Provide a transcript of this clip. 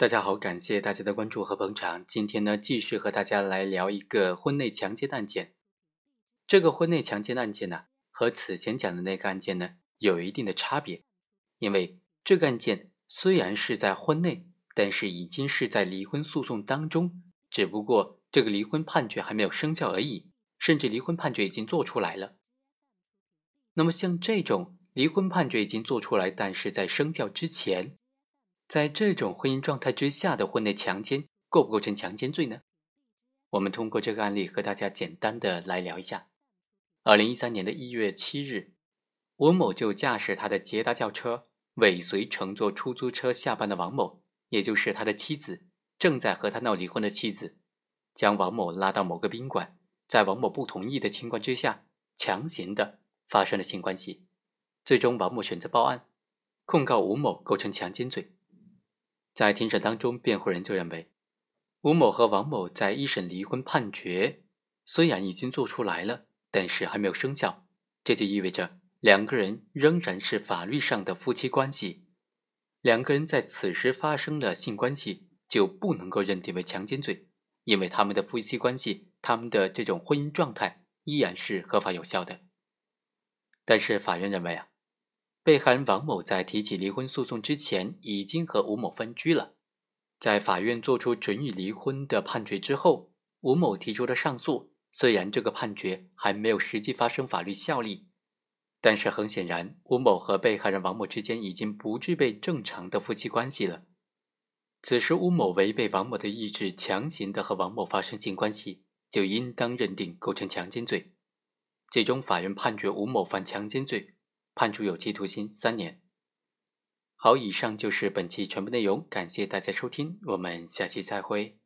大家好，感谢大家的关注和捧场。今天呢，继续和大家来聊一个婚内强奸案件。这个婚内强奸案件呢，和此前讲的那个案件呢，有一定的差别。因为这个案件虽然是在婚内，但是已经是在离婚诉讼当中，只不过这个离婚判决还没有生效而已，甚至离婚判决已经做出来了。那么像这种离婚判决已经做出来，但是在生效之前。在这种婚姻状态之下的婚内强奸，构不构成强奸罪呢？我们通过这个案例和大家简单的来聊一下。二零一三年的一月七日，吴某就驾驶他的捷达轿车尾随乘坐出租车下班的王某，也就是他的妻子，正在和他闹离婚的妻子，将王某拉到某个宾馆，在王某不同意的情况之下，强行的发生了性关系。最终，王某选择报案，控告吴某构成强奸罪。在庭审当中，辩护人就认为，吴某和王某在一审离婚判决虽然已经做出来了，但是还没有生效，这就意味着两个人仍然是法律上的夫妻关系。两个人在此时发生了性关系，就不能够认定为强奸罪，因为他们的夫妻关系，他们的这种婚姻状态依然是合法有效的。但是法院认为啊。被害人王某在提起离婚诉讼之前，已经和吴某分居了。在法院作出准予离婚的判决之后，吴某提出了上诉。虽然这个判决还没有实际发生法律效力，但是很显然，吴某和被害人王某之间已经不具备正常的夫妻关系了。此时，吴某违背王某的意志，强行的和王某发生性关系，就应当认定构成强奸罪。最终，法院判决吴某犯强奸罪。判处有期徒刑三年。好，以上就是本期全部内容，感谢大家收听，我们下期再会。